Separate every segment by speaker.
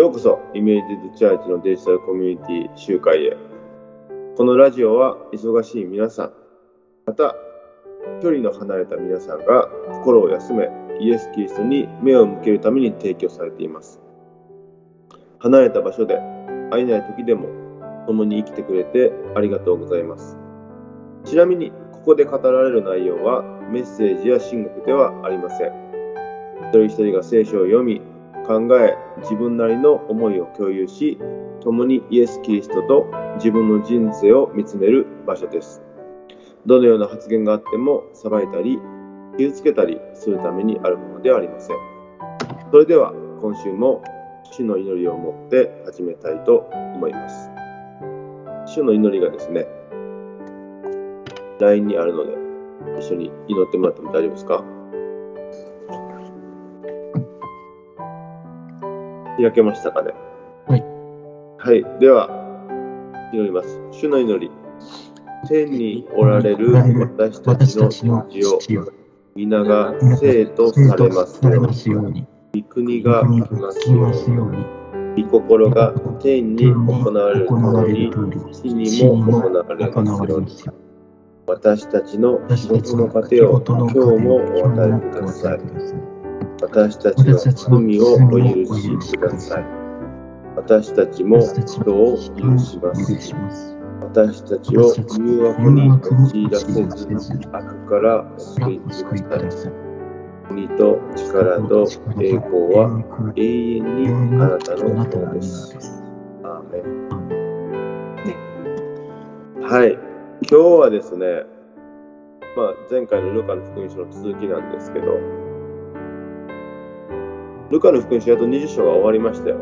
Speaker 1: ようこそ、イメージズチャーチのデジタルコミュニティ集会へ。このラジオは、忙しい皆さん、また、距離の離れた皆さんが心を休め、イエス・キリストに目を向けるために提供されています。離れた場所で、会えない時でも、共に生きてくれてありがとうございます。ちなみに、ここで語られる内容は、メッセージや神学ではありません。一人一人が聖書を読み、考え自分なりの思いを共有し共にイエス・キリストと自分の人生を見つめる場所です。どのような発言があっても裁いたり傷つけたりするためにあるものではありません。それでは今週も主の祈りを持って始めたいと思います。主の祈りがですね LINE にあるので一緒に祈ってもらっても大丈夫ですか？開けましたかね？
Speaker 2: はい。
Speaker 1: はい。では、祈ります。主の祈り。天におられる私たちの父を皆が生とされますように。御国が来ますよう
Speaker 2: ますように。
Speaker 1: に。御心が天に行われるように、地にも行われ
Speaker 2: 行
Speaker 1: ますように。私たちの仕事の糧を今日もお与えください。私たちの罪をお許しください。私たちも人を許します。私たちを誘惑に陥らせず、悪から救い。ください。国と力と栄光は永遠にあなたのものです。アーメンはい。今日はですね、まあ、前回のルカの福音書の続きなんですけど、ルカの福音書やと20章が終わりましたよ。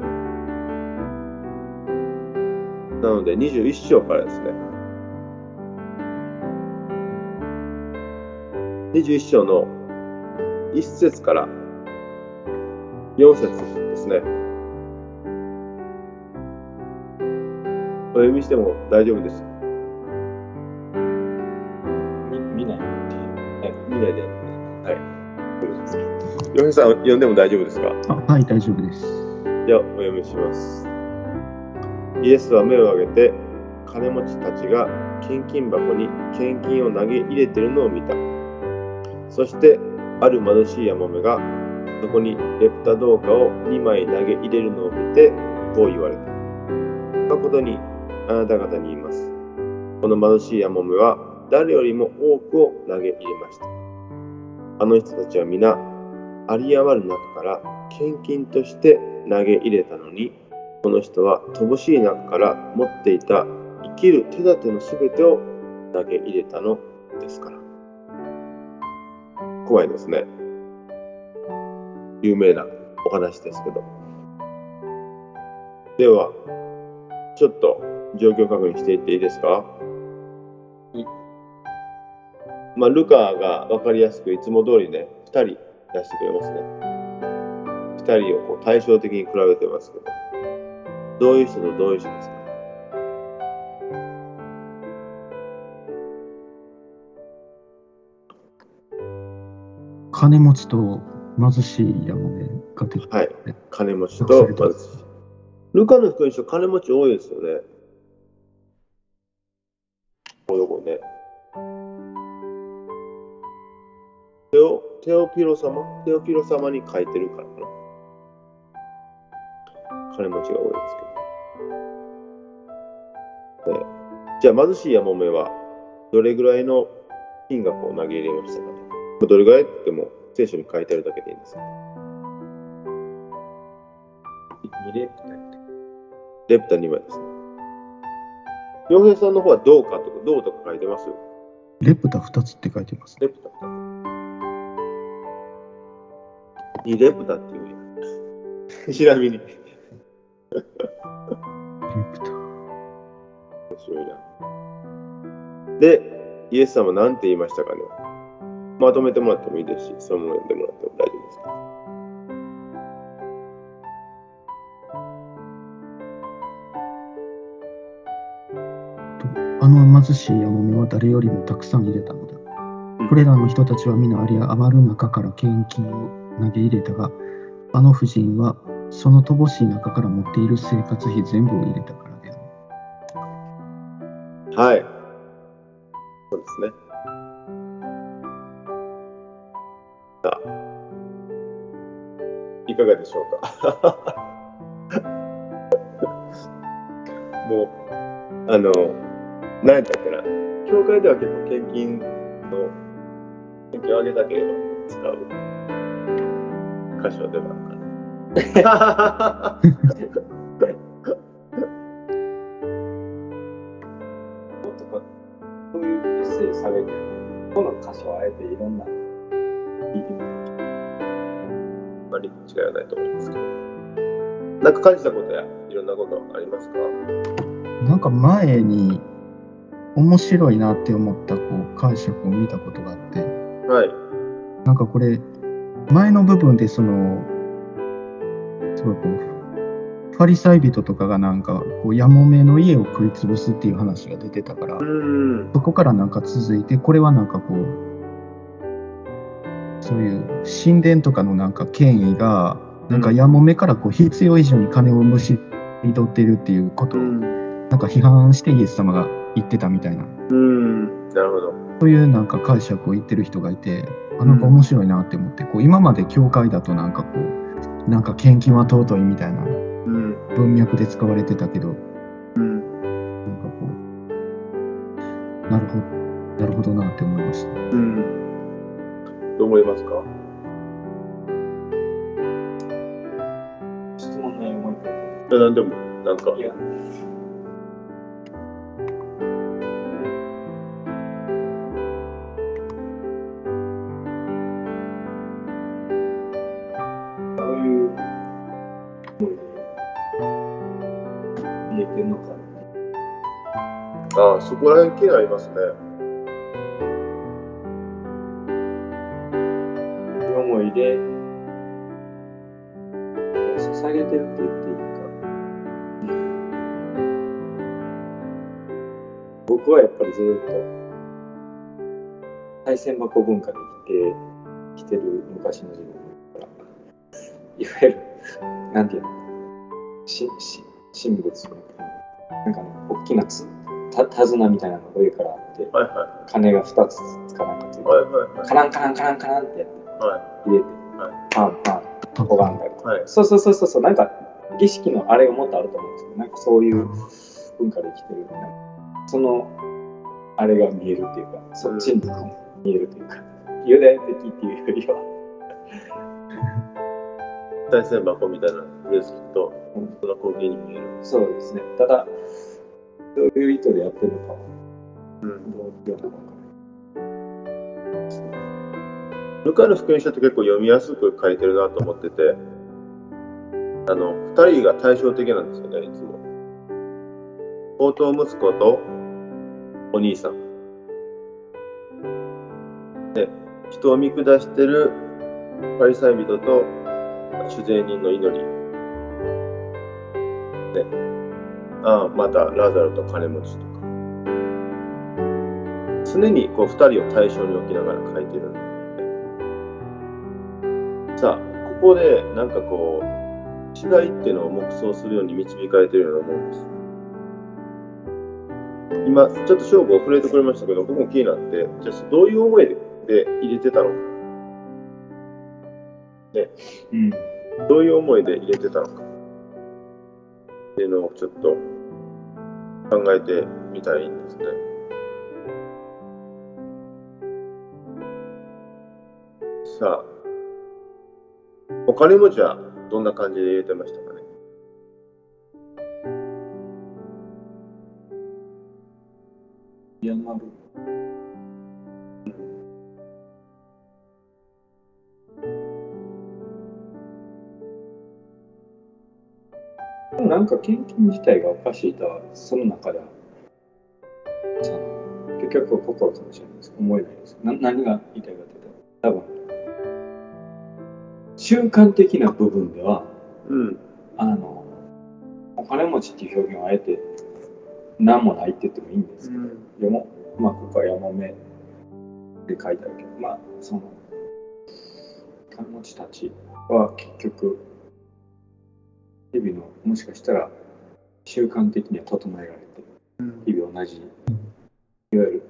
Speaker 1: なので21章からですね。21章の1節から4節ですね。お読みしても大丈夫です。さん、読んでも大丈夫ですか？
Speaker 2: あはい、大丈夫です。
Speaker 1: では、お読みします。イエスは目を上げて、金持ちたちが献金箱に献金を投げ入れているのを見た。そして、ある貧しいヤモメが、そこにレプタ銅貨を2枚投げ入れるのを見て、こう言われた。誠にあなた方に言います。この貧しいヤモメは誰よりも多くを投げ入れました。あの人たちは皆、有り余る中から献金として投げ入れたのに、この人は乏しい中から持っていた生きる手立ての全てを投げ入れたのですから。怖いですね。有名なお話ですけど。では、ちょっと状況確認していっていいですか？
Speaker 2: い
Speaker 1: まあ、ルカが分かりやすくいつも通りね、2人出してくれますね。2人をこう対照的に比べてますけど。どういう人とどういう人ですか？
Speaker 2: 金持ちと貧しい山根が出て
Speaker 1: はい。金持ちと貧しい。ルカの福音書、金持ち多いですよね。テオピロ様テオピロ様に書いてるからかな。金持ちが多いですけど。ね、じゃあ貧しいヤモメはどれぐらいの金額を投げ入れましたかね。まあどれぐらいって言っても聖書に書いてあるだけでいいんですよ。
Speaker 3: 2レプタイ
Speaker 1: レプタ2枚ですね。洋平さんの方はどうかとか、どうとか書いてます？
Speaker 2: レプタ2つって書いてます。
Speaker 1: レプタ2つ。2レプタっていう。ちなみに。
Speaker 2: レプタ。
Speaker 1: 面白いな。で、イエス様なんて言いましたかねまとめてもらってもいいですし、そのまま読んでもらっても大丈夫ですか
Speaker 2: あの貧しいヤモメは誰よりもたくさん入れたのだ。これらの人たちは皆あり余る中から献金を投げ入れたが、あの婦人はその乏しい中から持っている生活費全部を入れたからである。
Speaker 1: はい。そうですね。あ、いかがでしょうか？もう、あの、何やったっけな？教会では結構献金の、献金をあげたければ使う箇所ではあるか
Speaker 3: もっとこういうメッセージされ。この箇所をあえていろんな聞いてみたい。
Speaker 1: あまり違いはないと思いますけど。なんか感じたことや、いろんなことありますか？
Speaker 2: なんか前に面白いなって思ったこう解釈を見たことがあって、
Speaker 1: はい。
Speaker 2: なんかこれ、前の部分でその、すごいこう、ファリサイ人とかがなんか、こう、ヤモメの家を食い潰すっていう話が出てたから
Speaker 1: う、ん。
Speaker 2: そこからなんか続いて、これはなんかこう、そういう神殿とかのなんか権威が、なんかヤモメからこう必要以上に金をむしり取っているっていうことを、なんか批判してイエス様が言ってたみたいな、
Speaker 1: うん。なるほど。
Speaker 2: そういうなんか解釈を言ってる人がいて、あ、なんか面白いなって思って、こう今まで教会だとなんかこう、なんか献金は尊いみたいな
Speaker 1: うん。
Speaker 2: 文脈で使われてたけど、
Speaker 1: うん。
Speaker 2: なんかこう、なるほど、なるほどなって思いました。
Speaker 1: うん。どう思いますか？
Speaker 3: 質問内容もう一回。
Speaker 1: いや、なんでも、なんかあ、そこら辺気になりますね。
Speaker 3: どういう思いで捧げてるって言っていいか。僕はやっぱりずっと賽銭箱文化で生きてきてる昔の自分から、いわゆる、なんていうの、しし神仏、なんかあの大きなつた手綱みたいなのが上からあって、
Speaker 1: はいは
Speaker 3: 鐘が2つつかなんかついて
Speaker 1: い。はいはい
Speaker 3: カランカランカランカランってやって
Speaker 1: は
Speaker 3: 入れて、
Speaker 1: はい
Speaker 3: パンパン拝んだり。
Speaker 1: い。はい。
Speaker 3: そうそうそうそうそう、なんか儀式のあれがもっとあると思うんですけど、なんかそういう文化で生きてるんで、そのあれが見えるっていうか、そっちに見えるというか、ユダヤ的っていうよりは、
Speaker 1: 再生箱みたいなフレーズ聞くと、そんな光景に見える。
Speaker 3: そうですね。ただ、どういう意図でやってるのか。は、
Speaker 1: うん。
Speaker 3: どういうようなのか。
Speaker 1: ルカの福音書って結構読みやすく書いてるなと思ってて、あの、二人が対照的なん。ですよね、いつも。宝刀息子とお兄さん。で、人を見下してるパリサイ人と主税人の祈り。ああ、またラザロと金持ちとか。常にこう二人を対象に置きながら書いてるんでさあ、ここでなんかこう、違いっていうのを黙想するように導かれてるようなもんです。今、ちょっと勝負遅れてくれましたけど、僕も気になって、じゃあどういう思いで入れてたのか、
Speaker 3: うん。
Speaker 1: どういう思いで入れてたのかっていうのをちょっと考えてみたらいいんですね。さあ、お金持ちはどんな感じで入れてましたか？
Speaker 3: 自体がおかしいとは、その中では、その結局は心かもしれないです。思えないです。な何が言いたいかというと、多分、習慣的な部分では、
Speaker 1: うん。
Speaker 3: あの、お金持ちっていう表現をあえて、何もないって言ってもいいんですけど、でも、まあ、ここは山目で書いてあるけど、まあ、その、金持ちたちは結局、日々の、もしかしたら、習慣的には整えられて、日々同じ、いわゆる。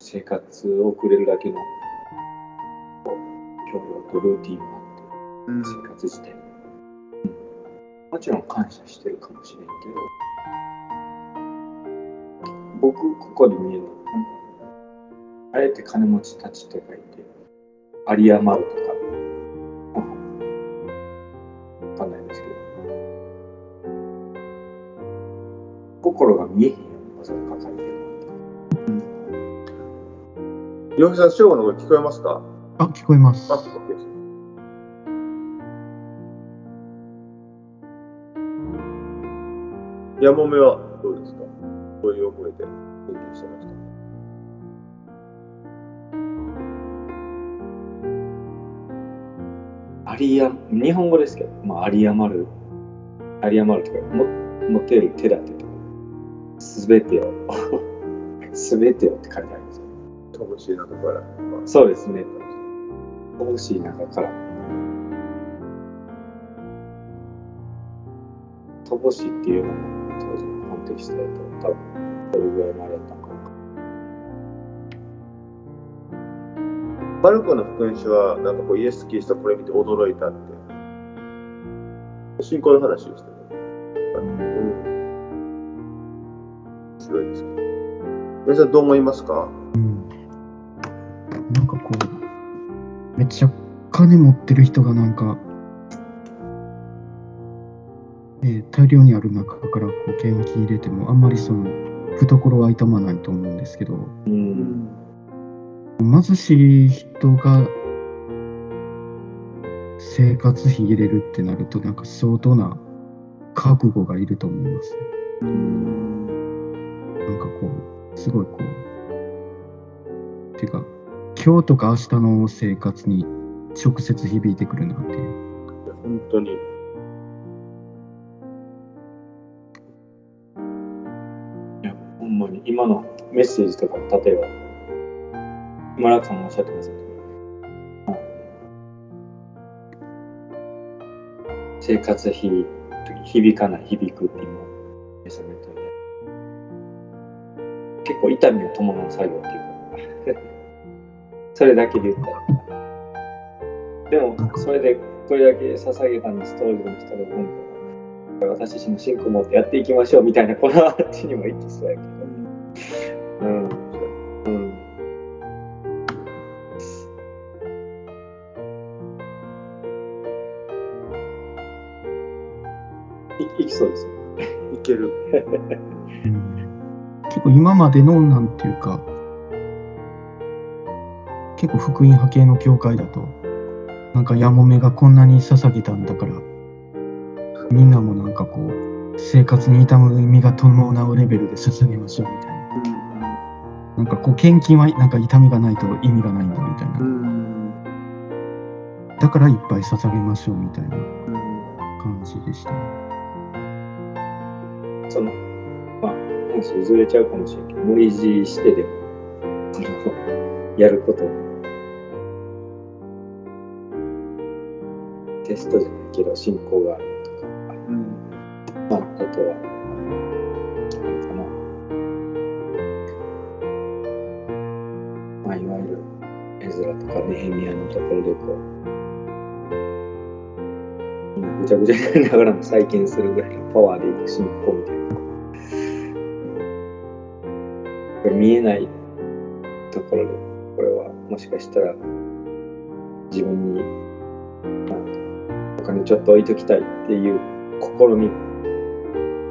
Speaker 3: 生活を送れるだけの、教養とルーティンがあって、
Speaker 1: うん。
Speaker 3: 生活自体。に。もちろん感謝してるかもしれんけど、僕、ここで見えるのは、あえて金持ちたちって書いて、有り余るとか、心が見えへんようにわざと書かれてるな。
Speaker 1: 洋平さん、正午の声聞こえますか？
Speaker 2: あ、聞こえます。
Speaker 1: あ、。OK です。ヤモメはどうですかどういう思いで研究してました
Speaker 3: 日本語ですけど、まあ、有り余る、有り余るというか、も持てる手立てすべてを、すべてをって書いてあるんですよ。
Speaker 1: 乏しい中から。まあ
Speaker 3: そうですね。欲しい中から。乏しいっていうのも当時のコンテキストだと多分どれぐらいまでたのか
Speaker 1: マルコの福音書は、なんかこうイエス・キリストこれ見て驚いたって。信仰の話をしてる。白いですけど。皆さんどう思いますか？
Speaker 2: うん。なんかこう、めっちゃ金持ってる人がなんか、えー大量にある中からこう献金入れてもあんまりその懐は痛まないと思うんですけど、
Speaker 3: うん。
Speaker 2: 貧しい人が生活費入れるってなるとなんか相当な覚悟がいると思います。なんかこう、すごいこう、てか、今日とか明日の生活に直接響いてくるなっていう。
Speaker 1: 本当に。
Speaker 3: いや、ほんまに今のメッセージとか、例えば、村木さんもおっしゃってましたけど、生活費、響かない、響くって今、メ結構痛みを伴う作業っていうか、それだけで言ったら。でも、それで、これだけ捧げたんです、当時の人の文化は。私たちの信仰を持ってやっていきましょうみたいな、このあっちにも行きそうやけど。うん。うん。いいきそうです。
Speaker 1: いける。
Speaker 2: 今までのなんていうか結構福音派系の教会だとなんかやもめがこんなに捧げたんだからみんなもなんかこう生活に痛む身が伴うレベルで捧げましょうみたいな。なんかこう献金はなんか痛みがないと意味がないんだみたいな。
Speaker 1: うん。
Speaker 2: だからいっぱい捧げましょうみたいな
Speaker 1: うん。
Speaker 2: 感じでしたね。
Speaker 3: その、まあ、話ずれちゃうかもしれんけど、無理強いしてでも、やることテストじゃないけど、進行があるとか、
Speaker 1: うん。
Speaker 3: まあ、あとは、あれかな。まあ、いわゆる、エズラとかネヘミヤのところでこう、ぐちゃぐちゃになりながらも再建するぐらいのパワーでいく進行みたいな。これ見えないところで、これはもしかしたら自分に、まあ、お金ちょっと置いときたいっていう試み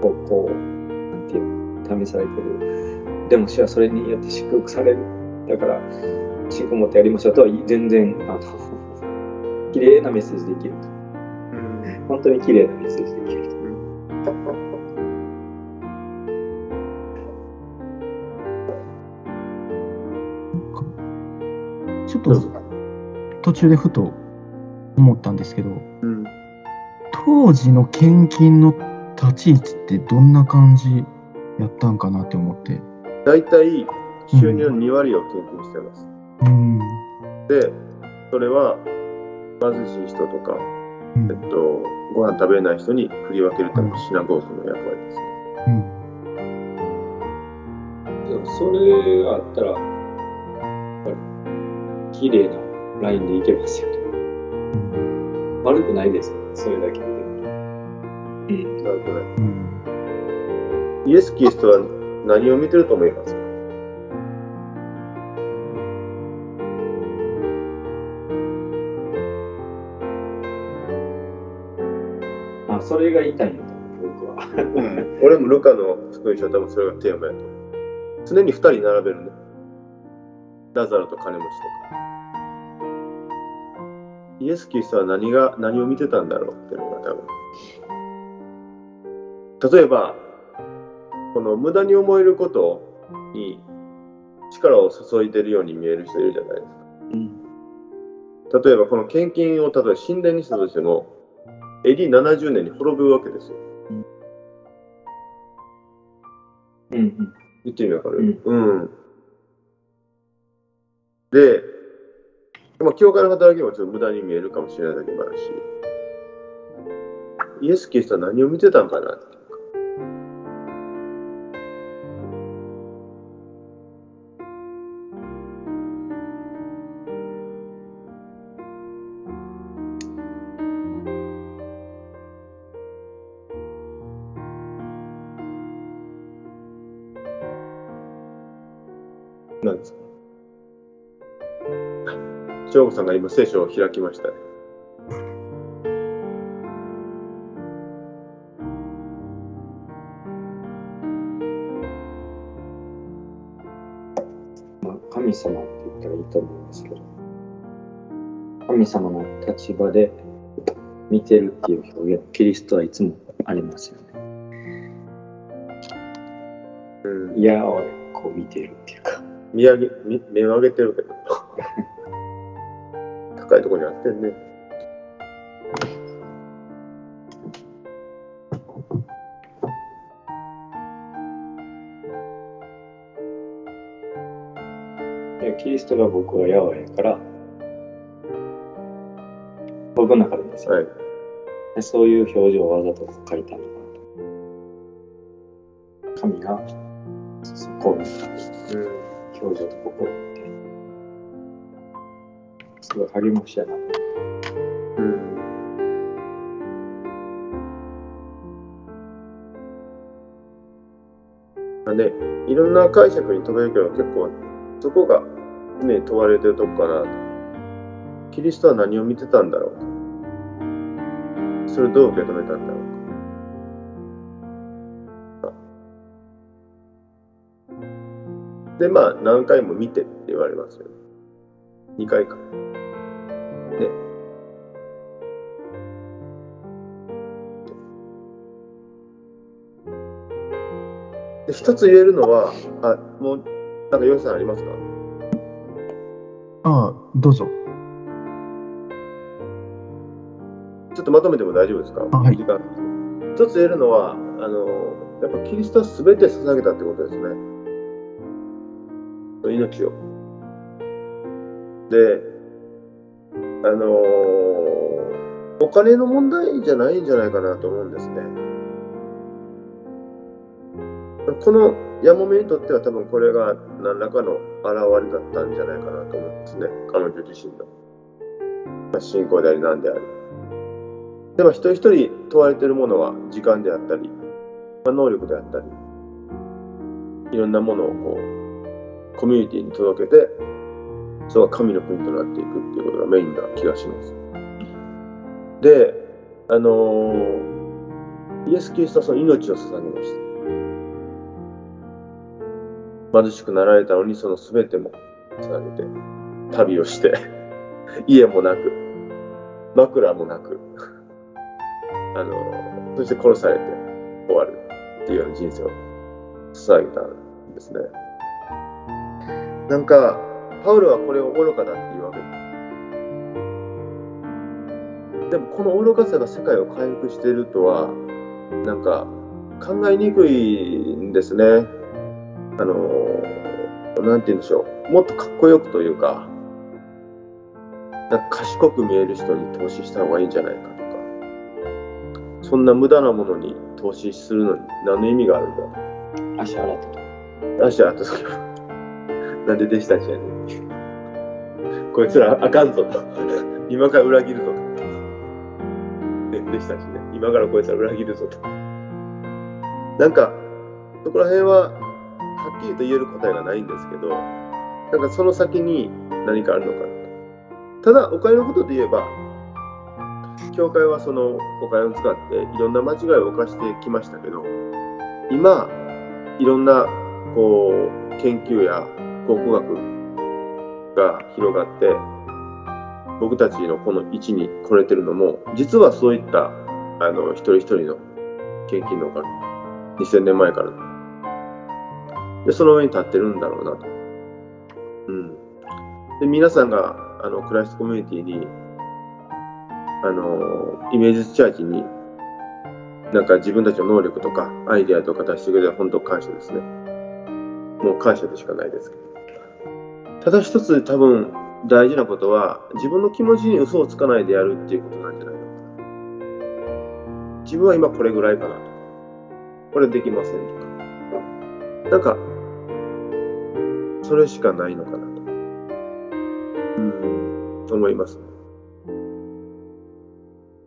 Speaker 3: をこう、なんていうの、試されてる。でも主はそれによって祝福される。だから、祝福持ってやりましょうとは全然、あの、綺麗なメッセージできると。本当に綺麗なメッセージできると。
Speaker 2: ちょっと途中でふと思ったんですけど
Speaker 1: うん。
Speaker 2: 当時の献金の立ち位置ってどんな感じやったんかなって思って。
Speaker 1: 大体、収入の2割を献金してます。
Speaker 2: うん。
Speaker 1: で、それは貧しい人とか、
Speaker 2: うん。
Speaker 1: えっと、ご飯食べれない人に振り分けるためのシナゴーグの役割ですね。
Speaker 2: うん。
Speaker 3: でもそれがあったら、綺麗なラインでいけますよね。
Speaker 2: うん
Speaker 3: 悪くないですよね、それだけで。うん。
Speaker 1: なるほどね
Speaker 2: うん
Speaker 1: イエス・キリストは何を見てると思いますか？
Speaker 3: あ、それが言いたいんだ、僕は。
Speaker 1: 俺もルカの福音書は多分それがテーマやと思う。常に2人並べるね。ラザロと金持ちとか。イエス・キリストは何が、何を見てたんだろうっていうのが多分。例えば、この無駄に思えることに力を注いでるように見える人いるじゃないですか。
Speaker 3: うん。
Speaker 1: 例えばこの献金を例えば神殿にしたとしても AD70 年に滅ぶわけですよ。
Speaker 3: うんうん。
Speaker 1: 言ってみわかる、うん、で、まあ、教会の働きもちょっと無駄に見えるかもしれないだけもあるし、イエス・キリストは何を見てたんかなって。翔吾さんが今聖書を開きましたね。
Speaker 3: まあ、神様って言ったらいいと思うんですけど、神様の立場で見てるっていう表現、キリストはいつもありますよね。
Speaker 1: うん、
Speaker 3: いやをこう見てるっていうか、
Speaker 1: 見上げみ目を上げてるけど。高いところにあってんね。
Speaker 3: キリストが僕はヤワやから、僕の中でですよ、
Speaker 1: はい。
Speaker 3: でそういう表情をわざと書いたのかなと。神がそこを見た
Speaker 1: う
Speaker 3: 表情と心って、すごい励ましやな。
Speaker 1: うん。まあね、いろんな解釈に飛べるけど結構そこがね問われてるとこかなとキリストは何を見てたんだろうとそれをどう受け止めたんだろうでまあ何回も見てって言われますよね。2回か。で一つ言えるのは、あ、もう、なんか、ヨシさんありますか？
Speaker 2: ああ、どうぞ。
Speaker 1: ちょっとまとめても大丈夫ですか？
Speaker 2: あはい
Speaker 1: 時間一つ言えるのは、あの、やっぱキリストは全て捧げたってことですね。命を。で、あのお金の問題じゃないんじゃないかなと思うんですね。このヤモメにとっては多分これが何らかの現れだったんじゃないかなと思うんですね。彼女自身の。まあ、信仰であり何である。でも一人一人問われているものは時間であったり、まあ、能力であったり、いろんなものをこう、コミュニティに届けて、それが神の国となっていくっていうことがメインな気がします。で、あのーイエス・キリストはその命を捧げました。貧しくなられたのにその全ても捧げて、旅をして、家もなく、枕もなく、あのそして殺されて終わるっていうような人生を捧げたんですね。なんか、パウロはこれを愚かだっていうわけ。でもこの愚かさが世界を回復しているとは、なんか考えにくいんですね。あの、なんて言うんでしょう。もっとかっこよくというか、なんか賢く見える人に投資した方がいいんじゃないかとか、そんな無駄なものに投資するのに何の意味があるんだ？と。
Speaker 3: 足洗ったと。
Speaker 1: 足あった時は、なんで弟子たちやねん。こいつらあかんぞと。今から裏切るぞと。ね、弟子たちね、今からこいつら裏切るぞと。なんか、そこら辺は、はっきりと言える答えがないんですけど、なんかその先に何かあるのかなと。ただ、お金のことで言えば、教会はそのお金を使っていろんな間違いを犯してきましたけど、今、いろんなこう研究や考古学が広がって僕たちのこの位置に来れてるのも実はそういったあの一人一人の献金のおかげ2000年前からのでその上に立ってるんだろうなと、うん、で皆さんがあのクライストコミュニティにあのイメージチャージになんか自分たちの能力とかアイデアとか出してくれて本当感謝ですね。もう感謝でしかないですけど。ただ一つ多分大事なことは自分の気持ちに嘘をつかないでやるっていうことなんじゃないのかな。自分は今これぐらいかなと、これできませんとか。なんか、それしかないのかなと。うん、思いますね。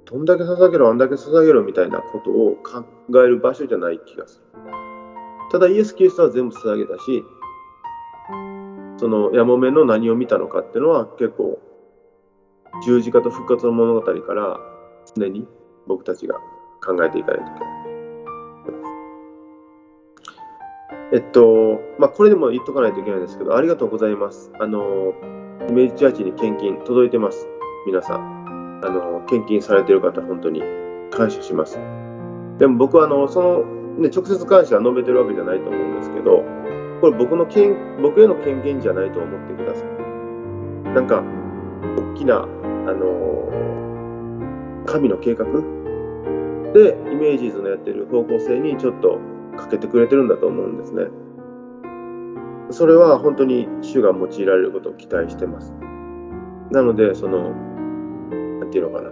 Speaker 1: どんだけ捧げろ、あんだけ捧げろみたいなことを考える場所じゃない気がする。ただイエス・キリストは全部捧げたし、そのヤモメの何を見たのかっていうのは結構十字架と復活の物語から常に僕たちが考えていかないといけない。えっと、まあ、これでも言っとかないといけないんですけど、ありがとうございます。あの、イメージチャーチに献金届いてます。皆さん。あの、献金されてる方、本当に感謝します。でも僕は、あの、その、ね、直接感謝は述べてるわけじゃないと思うんですけど、これ僕の献、僕への権限じゃないと思ってください。なんか、大きな、あの、神の計画？で、イメージーズのやってる方向性にちょっとかけてくれてるんだと思うんですね。それは本当に主が用いられることを期待してます。なので、その、なんていうのかな。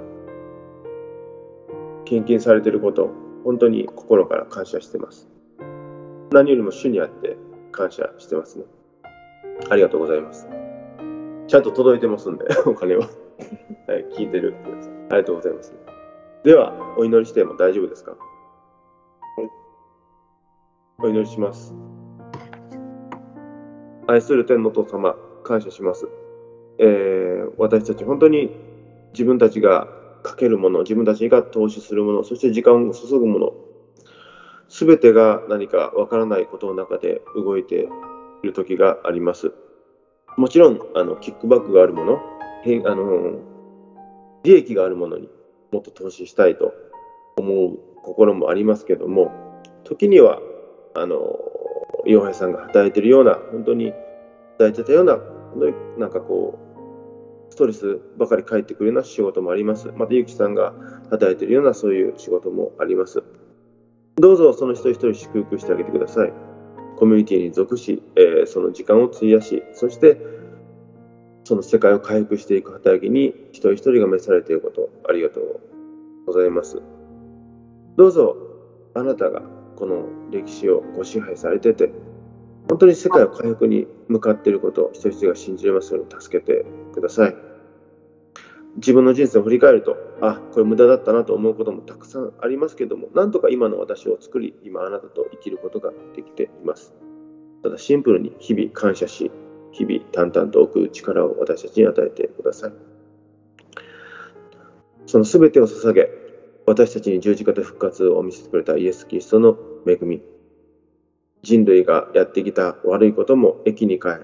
Speaker 1: 献金されてること、本当に心から感謝してます。何よりも主にあって感謝してますね。ありがとうございます。ちゃんと届いてますんで、お金は。はい、聞いてるって。ありがとうございます。では、お祈りしても大丈夫ですか？お祈りします。愛する天の父様、感謝します。えー私たち本当に自分たちがかけるもの、自分たちが投資するもの、そして時間を注ぐもの、すべてが何かわからないことの中で動いている時があります。もちろん、あの、キックバックがあるもの、あの、利益があるものにもっと投資したいと思う心もありますけども、時には、あの、洋平さんが働いてるような、本当に働いてたような、本当になんかこう、ストレスばかり返ってくるような仕事もあります。また、ゆきさんが働いてるようなそういう仕事もあります。どうぞその一人一人祝福してあげてください。コミュニティに属し、えーその時間を費やし、そしてその世界を回復していく働きに一人一人が召されていること、ありがとうございます。どうぞあなたがこの歴史をご支配されてて、本当に世界を回復に向かっていることを人一人が信じれますように助けてください。自分の人生を振り返ると、あ、これ無駄だったなと思うこともたくさんありますけども、なんとか今の私を作り、今あなたと生きることができています。ただシンプルに日々感謝し、日々淡々と置く力を私たちに与えてください。その全てを捧げ、私たちに十字架で復活を見せてくれたイエス・キリストの恵み、人類がやってきた悪いことも益に変え、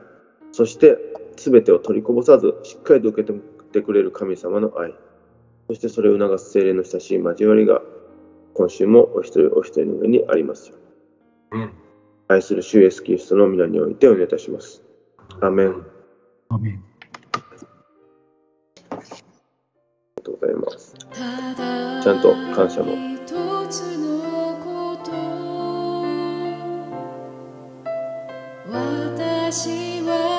Speaker 1: そして全てを取りこぼさず、しっかりと受け止めてくれる神様の愛、そしてそれを促す精霊の親しい交わりが、今週もお一人お一人の上にありますよう
Speaker 3: ん。
Speaker 1: 愛する主イエスキリストの皆においてお願いいたします。アーメン。
Speaker 2: アメン
Speaker 1: とうございます。ちゃんと感謝の
Speaker 4: 一つのこと私は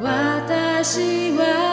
Speaker 4: 私は